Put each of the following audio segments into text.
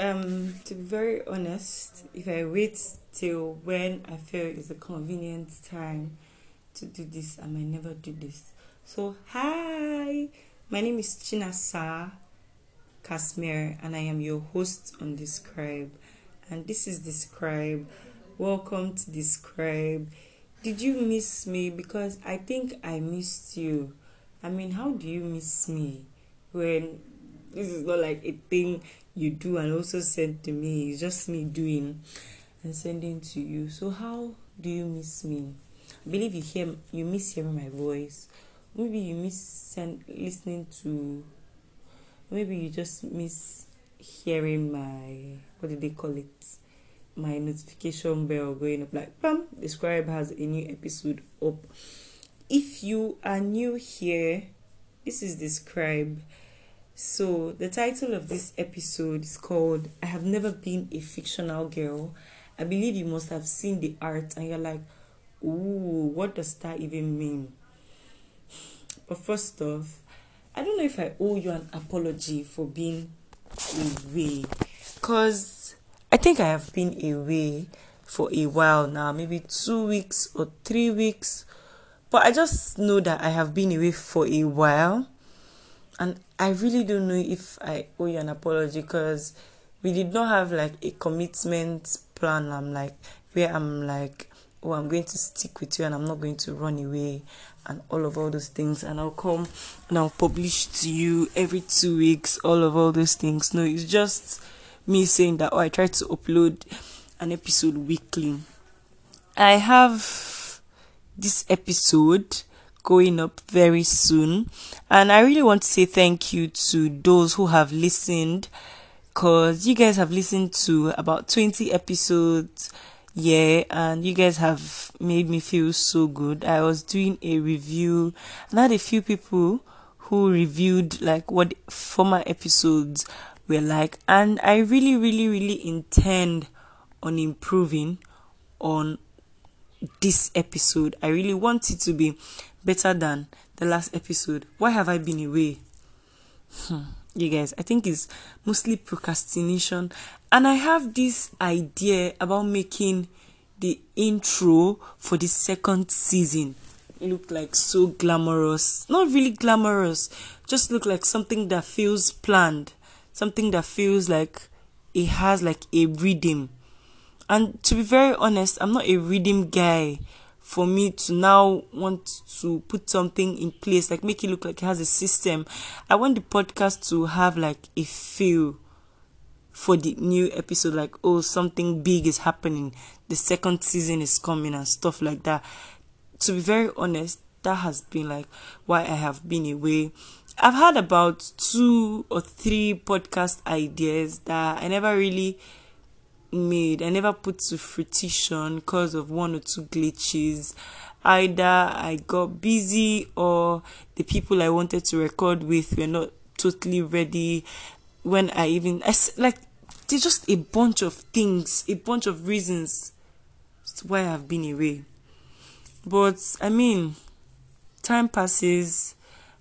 Um, to be very honest, if I wait till when I feel is a convenient time to do this, I might never do this. So, hi, my name is Chinasa Kasmir, and I am your host on Describe. And this is Describe. Welcome to Describe. Did you miss me? Because I think I missed you. I mean, how do you miss me when this is not like a thing you do and also send to me. It's just me doing and sending to you. So how do you miss me? I believe you hear you miss hearing my voice. Maybe you miss send, listening to. Maybe you just miss hearing my what do they call it? My notification bell going up like bam. Describe has a new episode up. If you are new here, this is Describe so, the title of this episode is called I Have Never Been a Fictional Girl. I believe you must have seen the art and you're like, ooh, what does that even mean? But first off, I don't know if I owe you an apology for being away. Because I think I have been away for a while now, maybe two weeks or three weeks. But I just know that I have been away for a while and I really don't know if I owe you an apology because we did not have like a commitment plan. I'm like where I'm like, oh, I'm going to stick with you and I'm not going to run away and all of all those things. And I'll come and I'll publish to you every two weeks, all of all those things. No, it's just me saying that, oh, I try to upload an episode weekly. I have this episode going up very soon. And I really want to say thank you to those who have listened because you guys have listened to about 20 episodes. Yeah, and you guys have made me feel so good. I was doing a review and I had a few people who reviewed like what former episodes were like, and I really, really, really intend on improving on this episode. I really want it to be better than the last episode. Why have I been away? Hmm. You guys, I think it's mostly procrastination. And I have this idea about making the intro for the second season look like so glamorous. Not really glamorous, just look like something that feels planned, something that feels like it has like a rhythm. And to be very honest, I'm not a rhythm guy for me to now want to put something in place, like make it look like it has a system. I want the podcast to have like a feel for the new episode, like, oh, something big is happening, the second season is coming, and stuff like that. To be very honest, that has been like why I have been away. I've had about two or three podcast ideas that I never really made. I never put to fruition because of one or two glitches. Either I got busy or the people I wanted to record with were not totally ready. When I even, I, like, there's just a bunch of things, a bunch of reasons why I've been away. But I mean, time passes,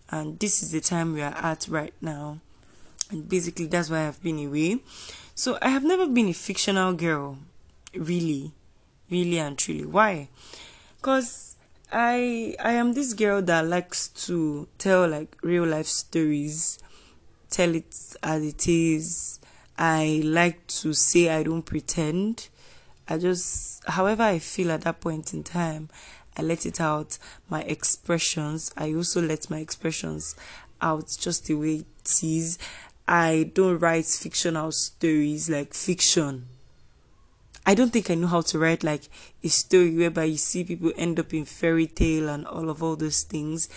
and this is the time we are at right now. And basically, that's why I've been away. So I have never been a fictional girl, really, really and truly. Why? Because I I am this girl that likes to tell like real life stories, tell it as it is. I like to say I don't pretend. I just, however I feel at that point in time, I let it out. My expressions, I also let my expressions out just the way it is. I don't write fictional stories like fiction. I don't think I know how to write like a story whereby you see people end up in fairy tale and all of all those things.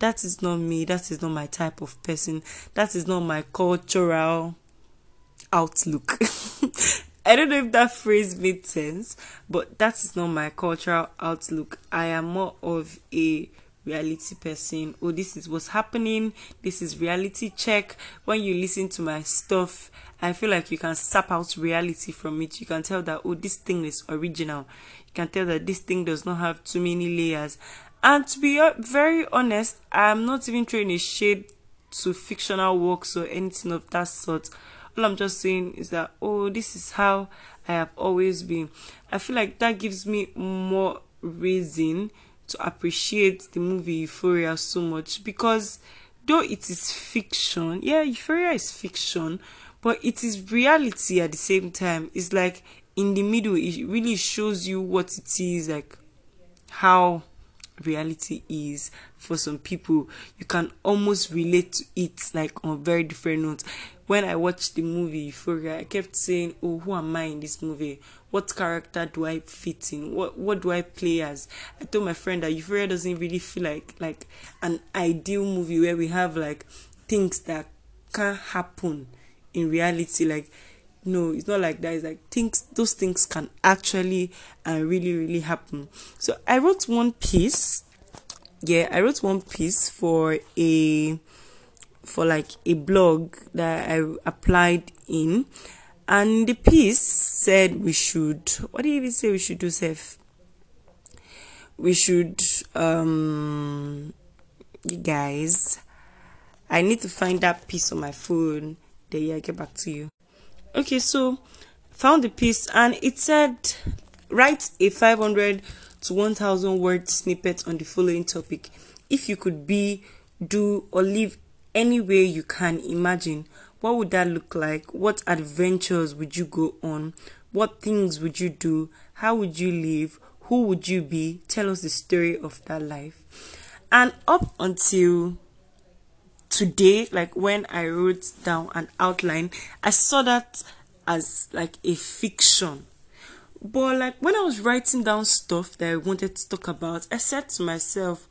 That is not me. That is not my type of person. That is not my cultural outlook. I don't know if that phrase made sense, but that is not my cultural outlook. I am more of a reality person. Oh, this is what's happening. This is reality check. When you listen to my stuff, I feel like you can sap out reality from it. You can tell that, oh, this thing is original. You can tell that this thing does not have too many layers. And to be very honest, I'm not even throwing a shade to fictional works or anything of that sort. All I'm just saying is that, oh, this is how I have always been. I feel like that gives me more reason to appreciate the movie Euphoria so much because though it is fiction, yeah, Euphoria is fiction, but it is reality at the same time. It's like in the middle, it really shows you what it is, like how reality is for some people. You can almost relate to it like on very different notes. When i watched the movie euphoria i kept saying oh who am i in this movie what character do i fit in? What what do i play as? I told my friend that euphoria doesn't really feel like like an ideal movie where we have like things that can happen in reality. Like no it's not like that. It's like things those things can actually and uh, really really happen. So i wrote one piece. Yeah i wrote one piece for a for like a blog that i applied in and the piece said we should what did even say we should do safe we should um you guys i need to find that piece on my phone. Then yeah i get back to you. Okay so found the piece and it said write a 500 to 1000 word snippet on the following topic. If you could be do or live anywhere you can imagine what would that look like? What adventures would you go on? What things would you do? How would you live? Who would you be? Tell us the story of that life. And up until today, like when I wrote down an outline, I saw that as like a fiction. But like when I was writing down stuff that I wanted to talk about, I said to myself,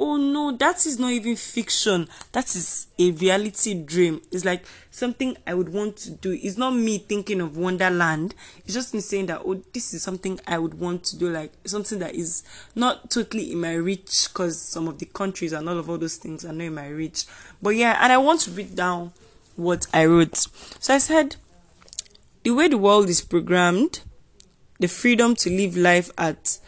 oh no, that is not even fiction. That is a reality dream. It's like something I would want to do. It's not me thinking of Wonderland. It's just me saying that, oh, this is something I would want to do. Like something that is not totally in my reach because some of the countries and all of all those things are not in my reach. But yeah, and I want to read down what I wrote. So I said, the way the world is programmed, the freedom to live life at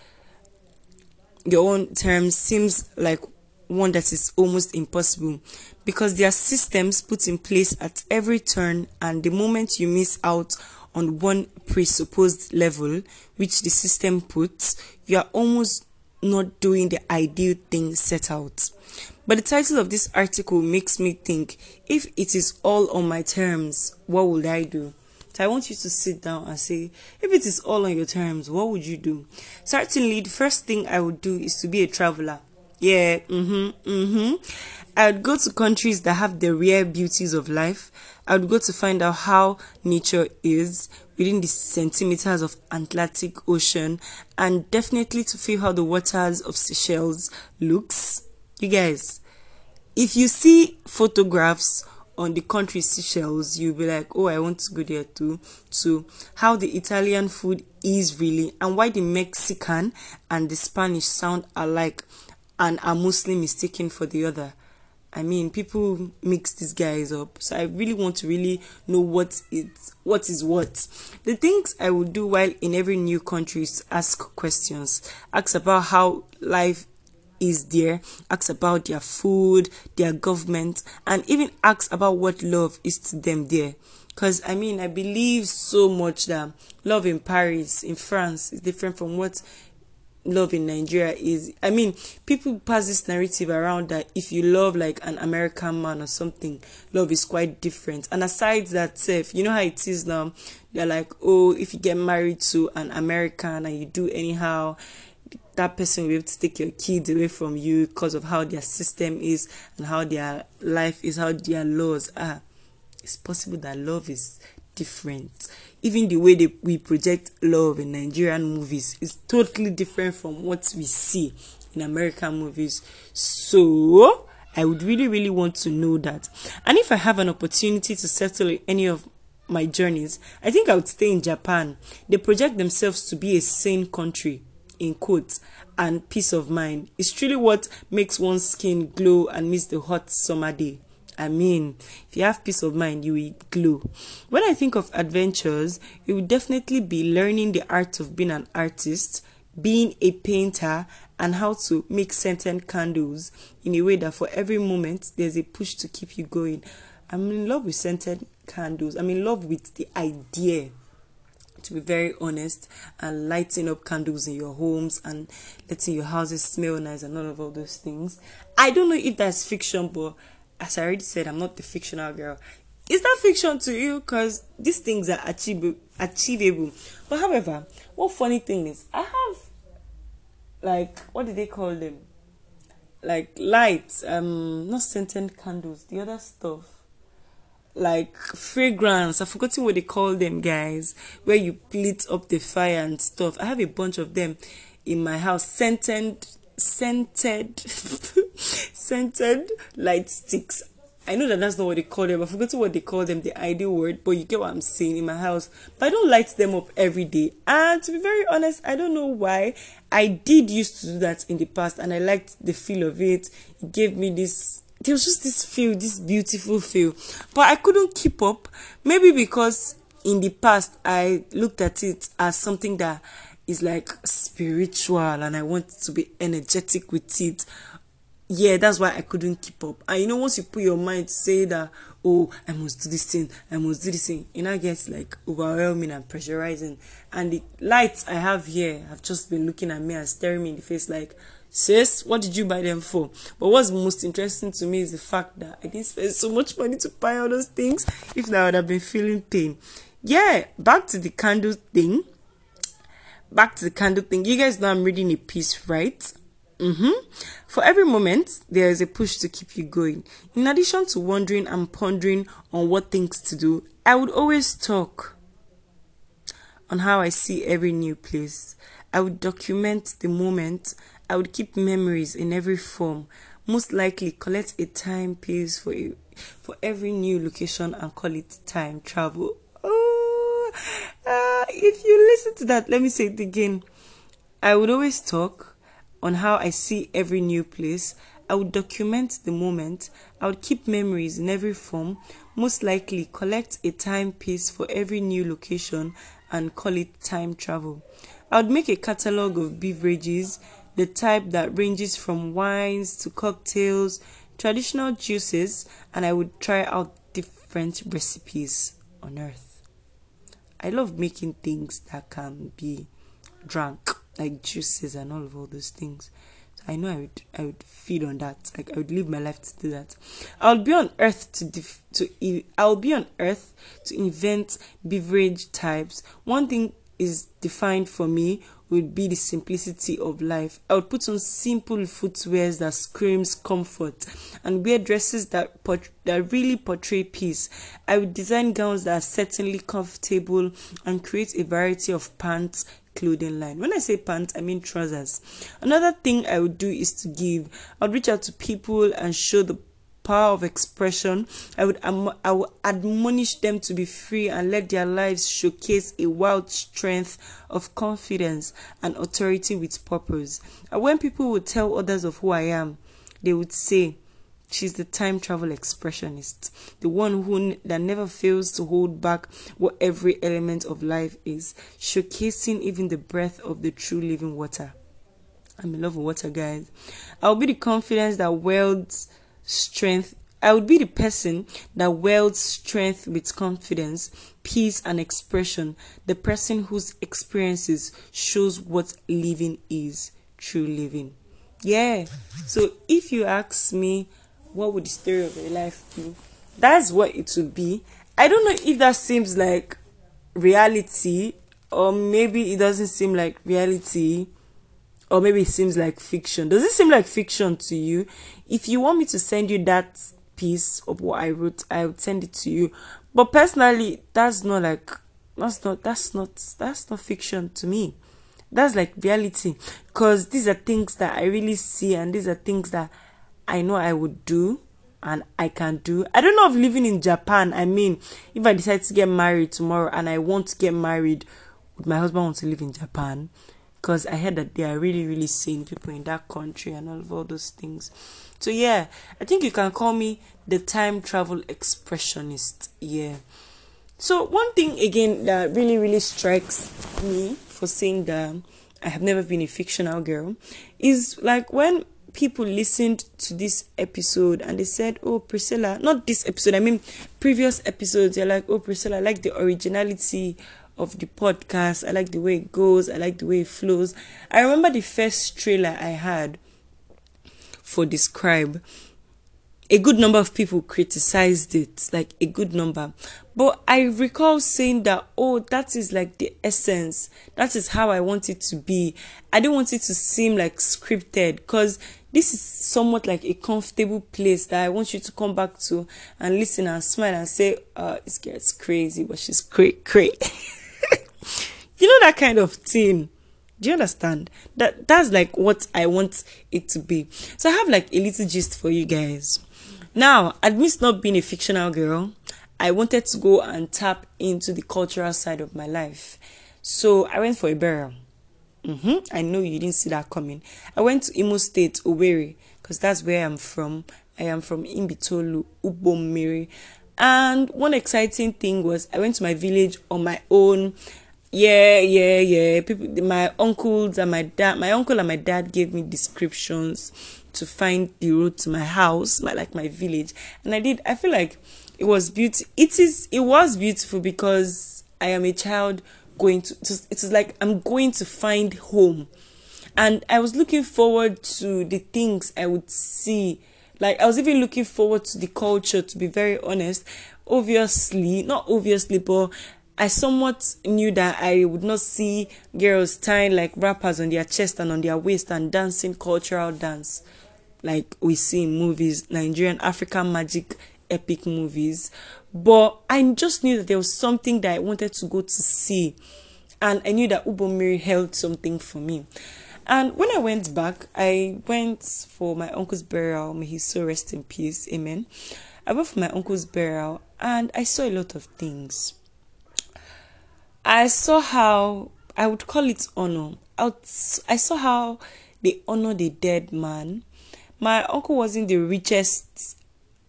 your own terms seems like one that is almost impossible because there are systems put in place at every turn and the moment you miss out on one presupposed level which the system puts you are almost not doing the ideal thing set out. But the title of this article makes me think if it is all on my terms what would i do so I want you to sit down and say, if it is all on your terms, what would you do? Certainly, the first thing I would do is to be a traveler. Yeah, mm-hmm, mm-hmm. I would go to countries that have the rare beauties of life. I would go to find out how nature is within the centimeters of Atlantic Ocean and definitely to feel how the waters of Seychelles looks. You guys, if you see photographs on the country Seychelles, you'll be like, oh, I want to go there too. So, how the Italian food is really, and why the Mexican and the Spanish sound alike and are mostly mistaken for the other. I mean, people mix these guys up. So I really want to really know what is what is what. The things I would do while in every new country is ask questions. Ask about how life is there, ask about their food, their government, and even ask about what love is to them there. Because I mean, I believe so much that love in Paris, in France, is different from what love in Nigeria is. I mean, people pass this narrative around that if you love like an American man or something, love is quite different. And aside that, self, you know how it is now. They're like, oh, if you get married to an American and you do anyhow, that person will be able to take your kids away from you because of how their system is and how their life is, how their laws are. It's possible that love is different. Even the way they, we project love in Nigerian movies is totally different from what we see in American movies. So, I would really, really want to know that. And if I have an opportunity to settle in any of my journeys, I think I would stay in Japan. They project themselves to be a sane country in quotes and peace of mind is truly what makes one's skin glow and miss the hot summer day. I mean, if you have peace of mind, you will glow. When I think of adventures, it would definitely be learning the art of being an artist, being a painter, and how to make scented candles in a way that for every moment there's a push to keep you going. I'm in love with scented candles. I'm in love with the idea to be very honest, and lighting up candles in your homes and letting your houses smell nice and all of all those things. I don't know if that's fiction, but as I already said, I'm not the fictional girl. Is that fiction to you? Because these things are achievable, achievable. But however, what funny thing is, I have like what do they call them? Like lights, um, not scented candles, the other stuff like fragrance. I've forgotten what they call them, guys. Where you lit up the fire and stuff. I have a bunch of them in my house. Scented, scented, scented light sticks. I know that that's not what they call them. I've forgotten what they call them, the ideal word, but you get what I'm saying in my house. But I don't light them up every day. And to be very honest, I don't know why. I did used to do that in the past and I liked the feel of it. It gave me this there was just this feel, this beautiful feel. But I couldn't keep up. Maybe because in the past I looked at it as something that is like spiritual and I want to be energetic with it. Yeah, that's why I couldn't keep up. And you know, once you put your mind to say that, oh, I must do this thing, I must do this thing, it gets like overwhelming and pressurizing. And the lights I have here have just been looking at me and staring me in the face like, sis, what did you buy them for? But what's most interesting to me is the fact that I didn't spend so much money to buy all those things. If I would have been feeling pain. Yeah, back to the candle thing. Back to the candle thing. You guys know I'm reading a piece, right? Mm-hmm. For every moment, there is a push to keep you going. In addition to wondering and pondering on what things to do, I would always talk on how I see every new place. I would document the moment I would keep memories in every form, most likely collect a timepiece for a, for every new location and call it time travel. Oh, uh, if you listen to that, let me say it again. I would always talk on how I see every new place. I would document the moment. I would keep memories in every form, most likely collect a timepiece for every new location and call it time travel. I would make a catalog of beverages the type that ranges from wines to cocktails, traditional juices, and I would try out different recipes on earth. I love making things that can be drunk, like juices and all of all those things. So I know I would I would feed on that. Like I would live my life to do that. I'll be on earth to def- to I'll be on earth to invent beverage types. One thing is defined for me would be the simplicity of life. I would put on simple footwears that screams comfort and wear dresses that port- that really portray peace. I would design gowns that are certainly comfortable and create a variety of pants clothing line. When I say pants, I mean trousers. Another thing I would do is to give. I would reach out to people and show the power of expression. I would I would admonish them to be free and let their lives showcase a wild strength of confidence and authority with purpose. And when people would tell others of who I am, they would say, She's the time travel expressionist, the one who that never fails to hold back what every element of life is, showcasing even the breath of the true living water. I'm in love with water, guys. I'll be the confidence that welds strength. I would be the person that wields strength with confidence, peace, and expression. The person whose experiences shows what living is, true living. Yeah. So if you ask me, what would the story of your life be? That's what it would be. I don't know if that seems like reality, or maybe it doesn't seem like reality or maybe it seems like fiction. Does it seem like fiction to you? If you want me to send you that piece of what I wrote, I would send it to you. But personally, that's not like that's not that's not that's not fiction to me. That's like reality. Because these are things that I really see and these are things that I know I would do and I can do. I don't know if living in Japan, I mean, if I decide to get married tomorrow and I want to get married, would my husband want to live in Japan? because I heard that they are really, really sane people in that country and all of all those things. So yeah, I think you can call me the time travel expressionist. Yeah. So one thing again that really, really strikes me for saying that I have never been a fictional girl is like when people listened to this episode and they said, Oh, Priscilla, not this episode, I mean previous episodes, they're like, Oh, Priscilla, I like the originality of the podcast. I like the way it goes. I like the way it flows. I remember the first trailer I had for Describe a good number of people criticized it, like a good number. But I recall saying that, oh, that is like the essence. That is how I want it to be. I didn't want it to seem like scripted because this is somewhat like a comfortable place that I want you to come back to and listen and smile and say, uh, this girl's crazy, but she's great, great. you know that kind of thing. Do you understand? That that's like what I want it to be. So I have like a little gist for you guys. Now, amidst not being a fictional girl, I wanted to go and tap into the cultural side of my life. So I went for a burial. Mm-hmm. I know you didn't see that coming. I went to Imo State, Owerri, because that's where I'm from. I am from Mbaitoli, Ubomiri. And one exciting thing was I went to my village on my own. Yeah, yeah, yeah. People, my uncles and my dad, my uncle and my dad gave me descriptions to find the road to my house, my like my village. And I did. I feel like it was beauty. It is. It was beautiful because I am a child going to. It is like I'm going to find home, and I was looking forward to the things I would see. Like I was even looking forward to the culture. To be very honest, obviously not obviously, but I somewhat knew that I would not see girls tying like wrappers on their chest and on their waist and dancing cultural dance like we see in movies, Nigerian African magic epic movies. But I just knew that there was something that I wanted to go to see. And I knew that Ubomiri held something for me. And when I went back, I went for my uncle's burial. May he soul rest in peace. Amen. I went for my uncle's burial and I saw a lot of things. I saw how I would call it honor. I, saw how they honor the dead man. My uncle wasn't the richest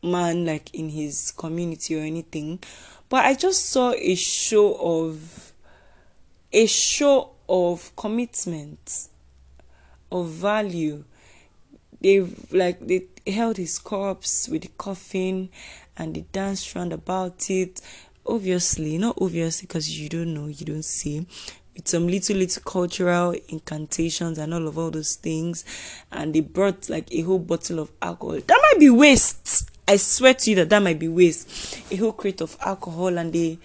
man like in his community or anything but i just saw a show of a show of commitment of value. They like they held his corpse with the coffin and they danced round about it obviously not obviously because you don't know you don't see. With some little little cultural incantations and all of all those things and they brought like a whole bottle of alcohol. That might be waste. I swear to you that that might be waste. A whole crate of alcohol and they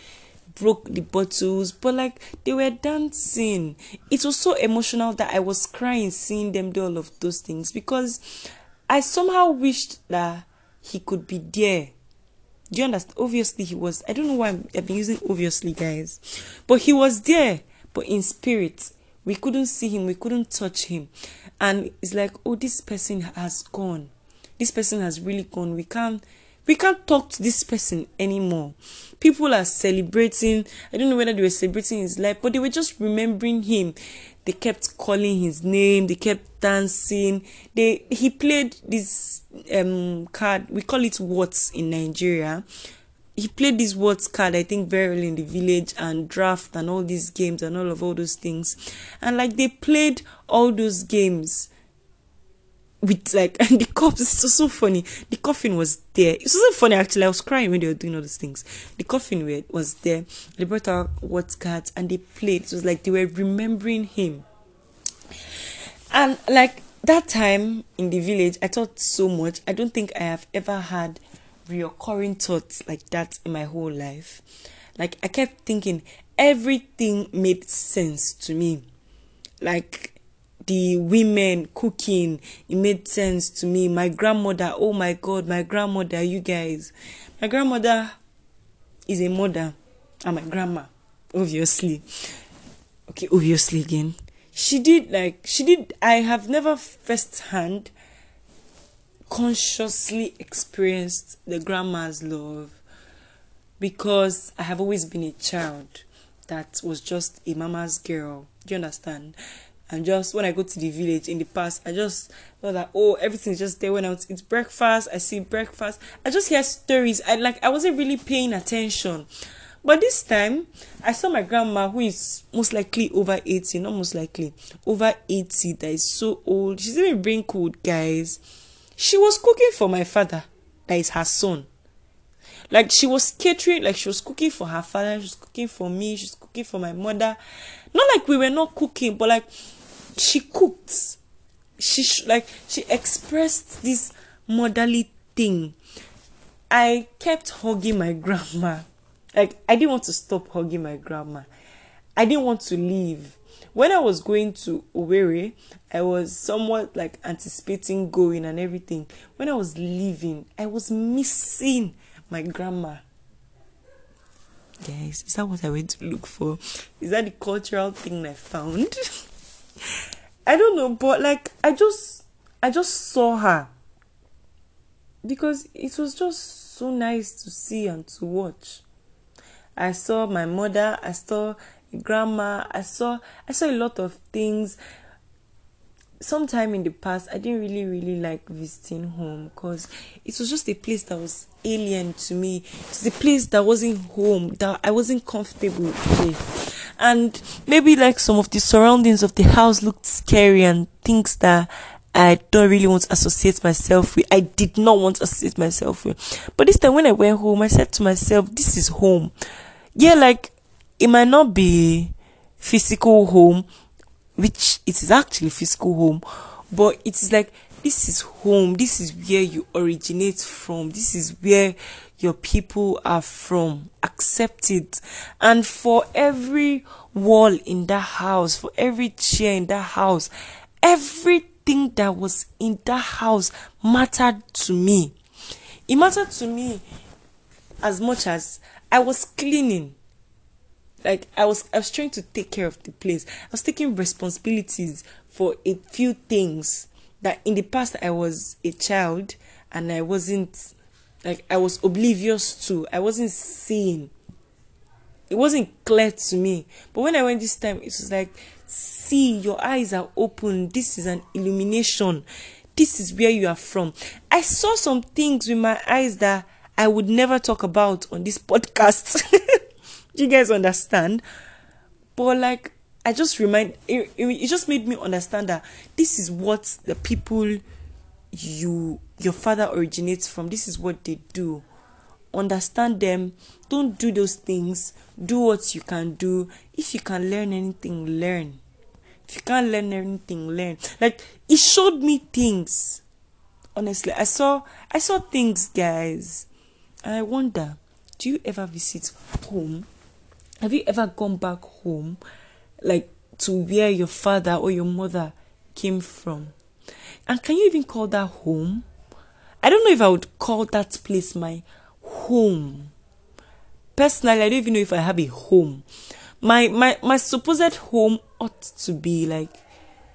broke the bottles. But like they were dancing. It was so emotional that i was crying seeing them do all of those things because i somehow wished that he could be there do you understand? Obviously he was i don't know why i've been using obviously guys but he was there but in spirit. We couldn't see him we couldn't touch him. And it's like oh this person has gone. This person has really gone. We can't we can't talk to this person anymore. People are celebrating. I don't know whether they were celebrating his life but they were just remembering him they kept calling his name they kept dancing. They he played this um card we call it Whot in nigeria. He played this Whot card i think very early in the village and draft and all these games and all of all those things. And like they played all those games with like and the cups it's so funny. The coffin was there. It wasn't funny actually. I was crying when they were doing all those things. The coffin was there. They brought out Whot cards and they played. It was like they were remembering him. And like that time in the village i thought so much. I don't think i have ever had reoccurring thoughts like that in my whole life. Like I kept thinking everything made sense to me. Like the women cooking, it made sense to me. My grandmother, oh my god, my grandmother, you guys. My grandmother is a mother and my grandma, obviously. Okay, obviously again. She did like she did I have never first hand consciously experienced the grandma's love because I have always been a child that was just a mama's girl. Do you understand? And just when I go to the village in the past, I just know that oh everything's just there when I eat breakfast, I see breakfast, I just hear stories. I like I wasn't really paying attention. But this time, I saw my grandma, who is most likely over 80, not most likely, over 80, that is so old. She's even wrinkled, guys. She was cooking for my father, that is her son. Like she was catering, like she was cooking for her father, she was cooking for me, she's cooking for my mother. Not like we were not cooking, but like she cooked. She sh- like she expressed this motherly thing. I kept hugging my grandma. Like I didn't want to stop hugging my grandma. I didn't want to leave. When I was going to Owerri, I was somewhat like anticipating going and everything. When I was leaving, I was missing my grandma. Guys, is that what I went to look for? Is that the cultural thing I found? I don't know, but like I just I just saw her because it was just so nice to see and to watch. I saw my mother, I saw grandma, I saw I saw a lot of things. Sometime in the past, I didn't really really like visiting home because it was just a place that was alien to me. It's a place that wasn't home, that I wasn't comfortable with. And maybe like some of the surroundings of the house looked scary and things that I don't really want to associate myself with. I did not want to associate myself with. But this time when I went home, I said to myself, this is home yeah, like it might not be physical home, which it is actually physical home, but it is like this is home, this is where you originate from, this is where your people are from. Accept it. And for every wall in that house, for every chair in that house, everything that was in that house mattered to me. It mattered to me as much as I was cleaning. Like I was I was trying to take care of the place. I was taking responsibilities for a few things that in the past I was a child and I wasn't like I was oblivious to. I wasn't seeing. It wasn't clear to me. But when I went this time, it was like, see, your eyes are open. This is an illumination. This is where you are from. I saw some things with my eyes that I would never talk about on this podcast. You guys understand? But like, I just remind it, it just made me understand that this is what the people you your father originates from. This is what they do. Understand them. Don't do those things. Do what you can do. If you can learn anything, learn. If you can't learn anything, learn. Like he showed me things. Honestly, I saw I saw things, guys. And I wonder, do you ever visit home? Have you ever gone back home, like to where your father or your mother came from? And can you even call that home? I don't know if I would call that place my home. Personally, I don't even know if I have a home. My my my supposed home ought to be like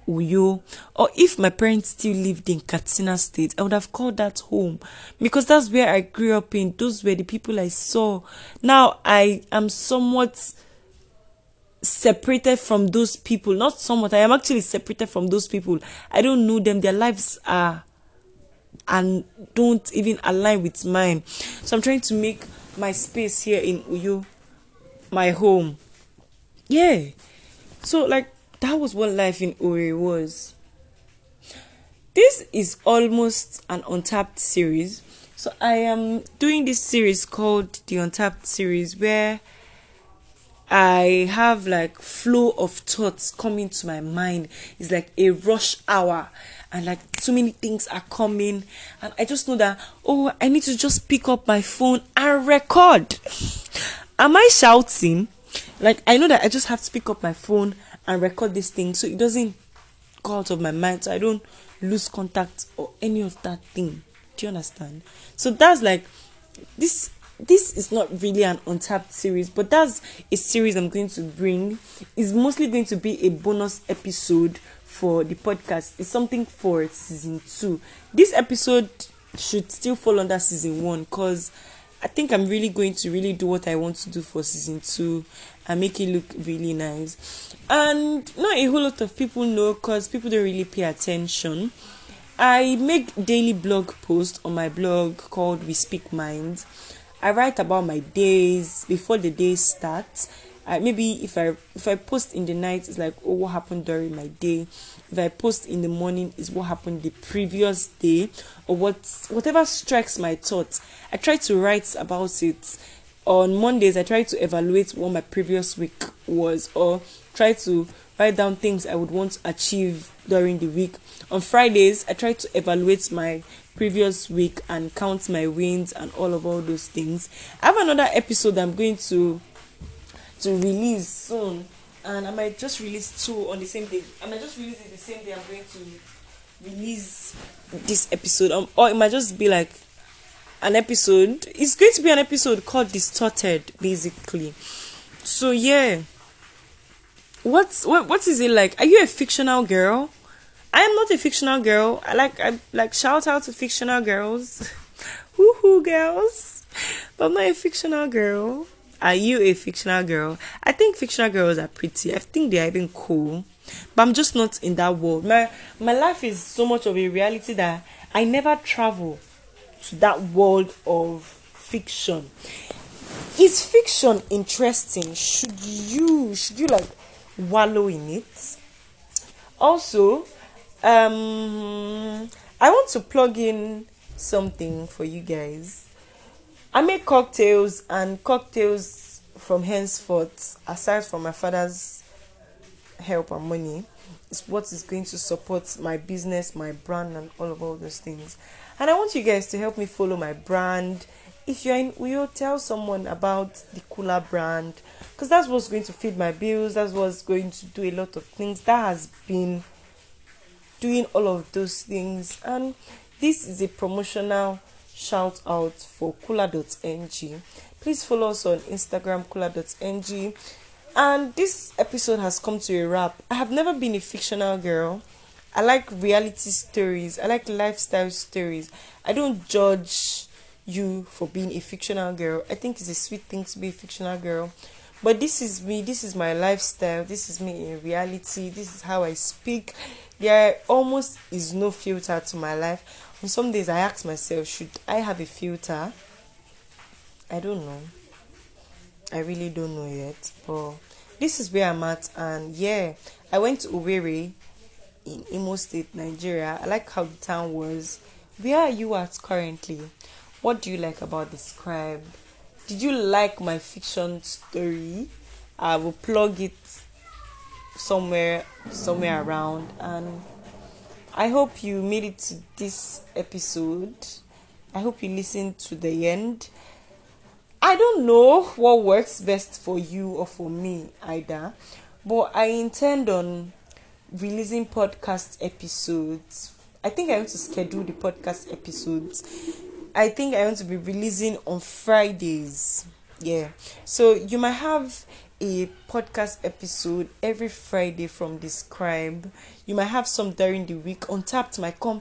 Uyo, or if my parents still lived in Katsina State, I would have called that home because that's where I grew up in. Those were the people I saw. Now I am somewhat separated from those people. Not somewhat, I am actually separated from those people. I don't know them, their lives are and don't even align with mine. So I'm trying to make my space here in Uyo my home. Yeah. So like that was what life in Owerri was. This is almost an untapped series. So I am doing this series called the Untapped series where I have like flow of thoughts coming to my mind. It's like a rush hour and like too many things are coming and I just know that oh I need to just pick up my phone and record. Am I shouting? Like I know that I just have to pick up my phone and record this thing so it doesn't go out of my mind so I don't lose contact or any of that thing. Do you understand? So that's like this this is not really an untapped series, but that's a series I'm going to bring. It's mostly going to be a bonus episode for the podcast. It's something for season two. This episode should still fall under season one because I think I'm really going to really do what I want to do for season two and make it look really nice and not a whole lot of people know because people don't really pay attention. I make daily blog posts on my blog called We Speak Minds. I write about my days before the day starts. I, maybe if I if I post in the night, it's like oh what happened during my day. If I post in the morning, is what happened the previous day or what whatever strikes my thoughts. I try to write about it. On Mondays, I try to evaluate what my previous week was or try to write down things I would want to achieve during the week. On Fridays, I try to evaluate my previous week and count my wins and all of all those things. I have another episode I'm going to to release soon, and I might just release two on the same day. I might just release it the same day I'm going to release this episode, um, or it might just be like an episode. It's going to be an episode called Distorted, basically. So yeah. What's what what is it like? Are you a fictional girl? I am not a fictional girl. I like I like shout out to fictional girls. Woohoo girls. But I'm not a fictional girl. Are you a fictional girl? I think fictional girls are pretty. I think they are even cool. But I'm just not in that world. My my life is so much of a reality that I never travel to that world of fiction. Is fiction interesting? Should you should you like wallow in it? Also, um, I want to plug in something for you guys. I make cocktails and cocktails from henceforth, aside from my father's help and money, is what is going to support my business, my brand, and all of all those things. And I want you guys to help me follow my brand. If you're in Uyo, tell someone about the Kula brand because that's what's going to feed my bills. That's what's going to do a lot of things. That has been doing all of those things. And this is a promotional shout out for kula.ng. Please follow us on Instagram, kula.ng. And this episode has come to a wrap. I have never been a fictional girl. I like reality stories, I like lifestyle stories. I don't judge you for being a fictional girl. I think it's a sweet thing to be a fictional girl. But this is me, this is my lifestyle, this is me in reality, this is how I speak, there almost is no filter to my life. On some days, I ask myself, should I have a filter? I don't know. I really don't know yet. But this is where I'm at, and yeah, I went to Owerri in Imo State, Nigeria. I like how the town was. Where are you at currently? What do you like about the scribe? Did you like my fiction story? I will plug it somewhere somewhere around and I hope you made it to this episode. I hope you listened to the end. I don't know what works best for you or for me either, but I intend on releasing podcast episodes. I think I want to schedule the podcast episodes. I think I want to be releasing on Fridays. Yeah. So you might have a podcast episode every Friday from Describe. You might have some during the week. Untapped might come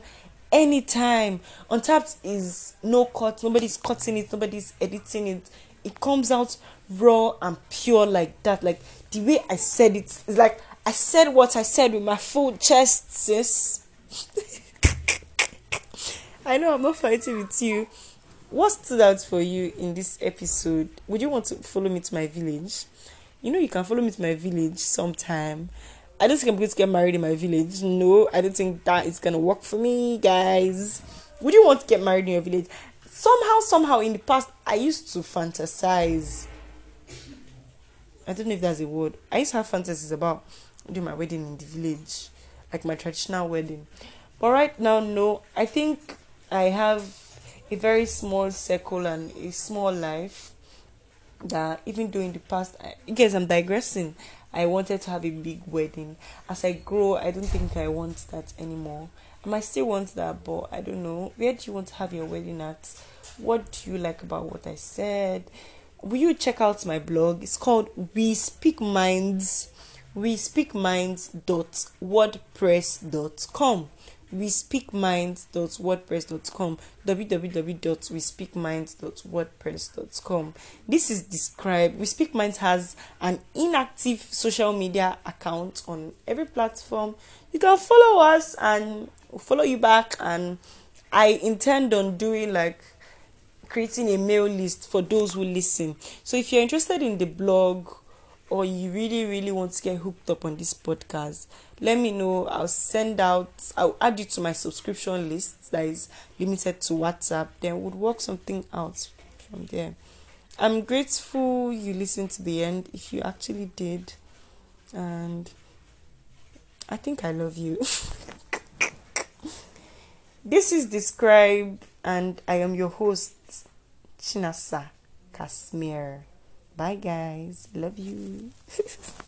anytime. Untapped is no cut, nobody's cutting it, nobody's editing it. It comes out raw and pure like that. Like the way I said it. it is like I said what I said with my full chest, sis. I know I'm not fighting with you. What stood out for you in this episode? Would you want to follow me to my village? You know you can follow me to my village sometime. I don't think I'm going to get married in my village. No, I don't think that is gonna work for me, guys. Would you want to get married in your village? Somehow, somehow in the past, I used to fantasize. I don't know if that's a word. I used to have fantasies about doing my wedding in the village, like my traditional wedding. But right now, no. I think I have a very small circle and a small life that even though in the past, I, guess I'm digressing. I wanted to have a big wedding. As I grow, I don't think I want that anymore. I might still want that, but I don't know. Where do you want to have your wedding at? What do you like about what I said? Will you check out my blog? It's called We Speak Minds. We Speak Minds wordpress.com wespeakminds.wordpress.com www.wespeakminds.wordpress.com this is described we speak minds has an inactive social media account on every platform. You can follow us and we'll follow you back and i intend on doing like creating a mail list for those who listen. So if you're interested in the blog or you really really want to get hooked up on this podcast, let me know. I'll send out I'll add you to my subscription list that is limited to WhatsApp. Then we'll work something out from there. I'm grateful you listened to the end if you actually did. And I think I love you. this is Describe, and I am your host, Chinasa Kasmir. Bye, guys. Love you.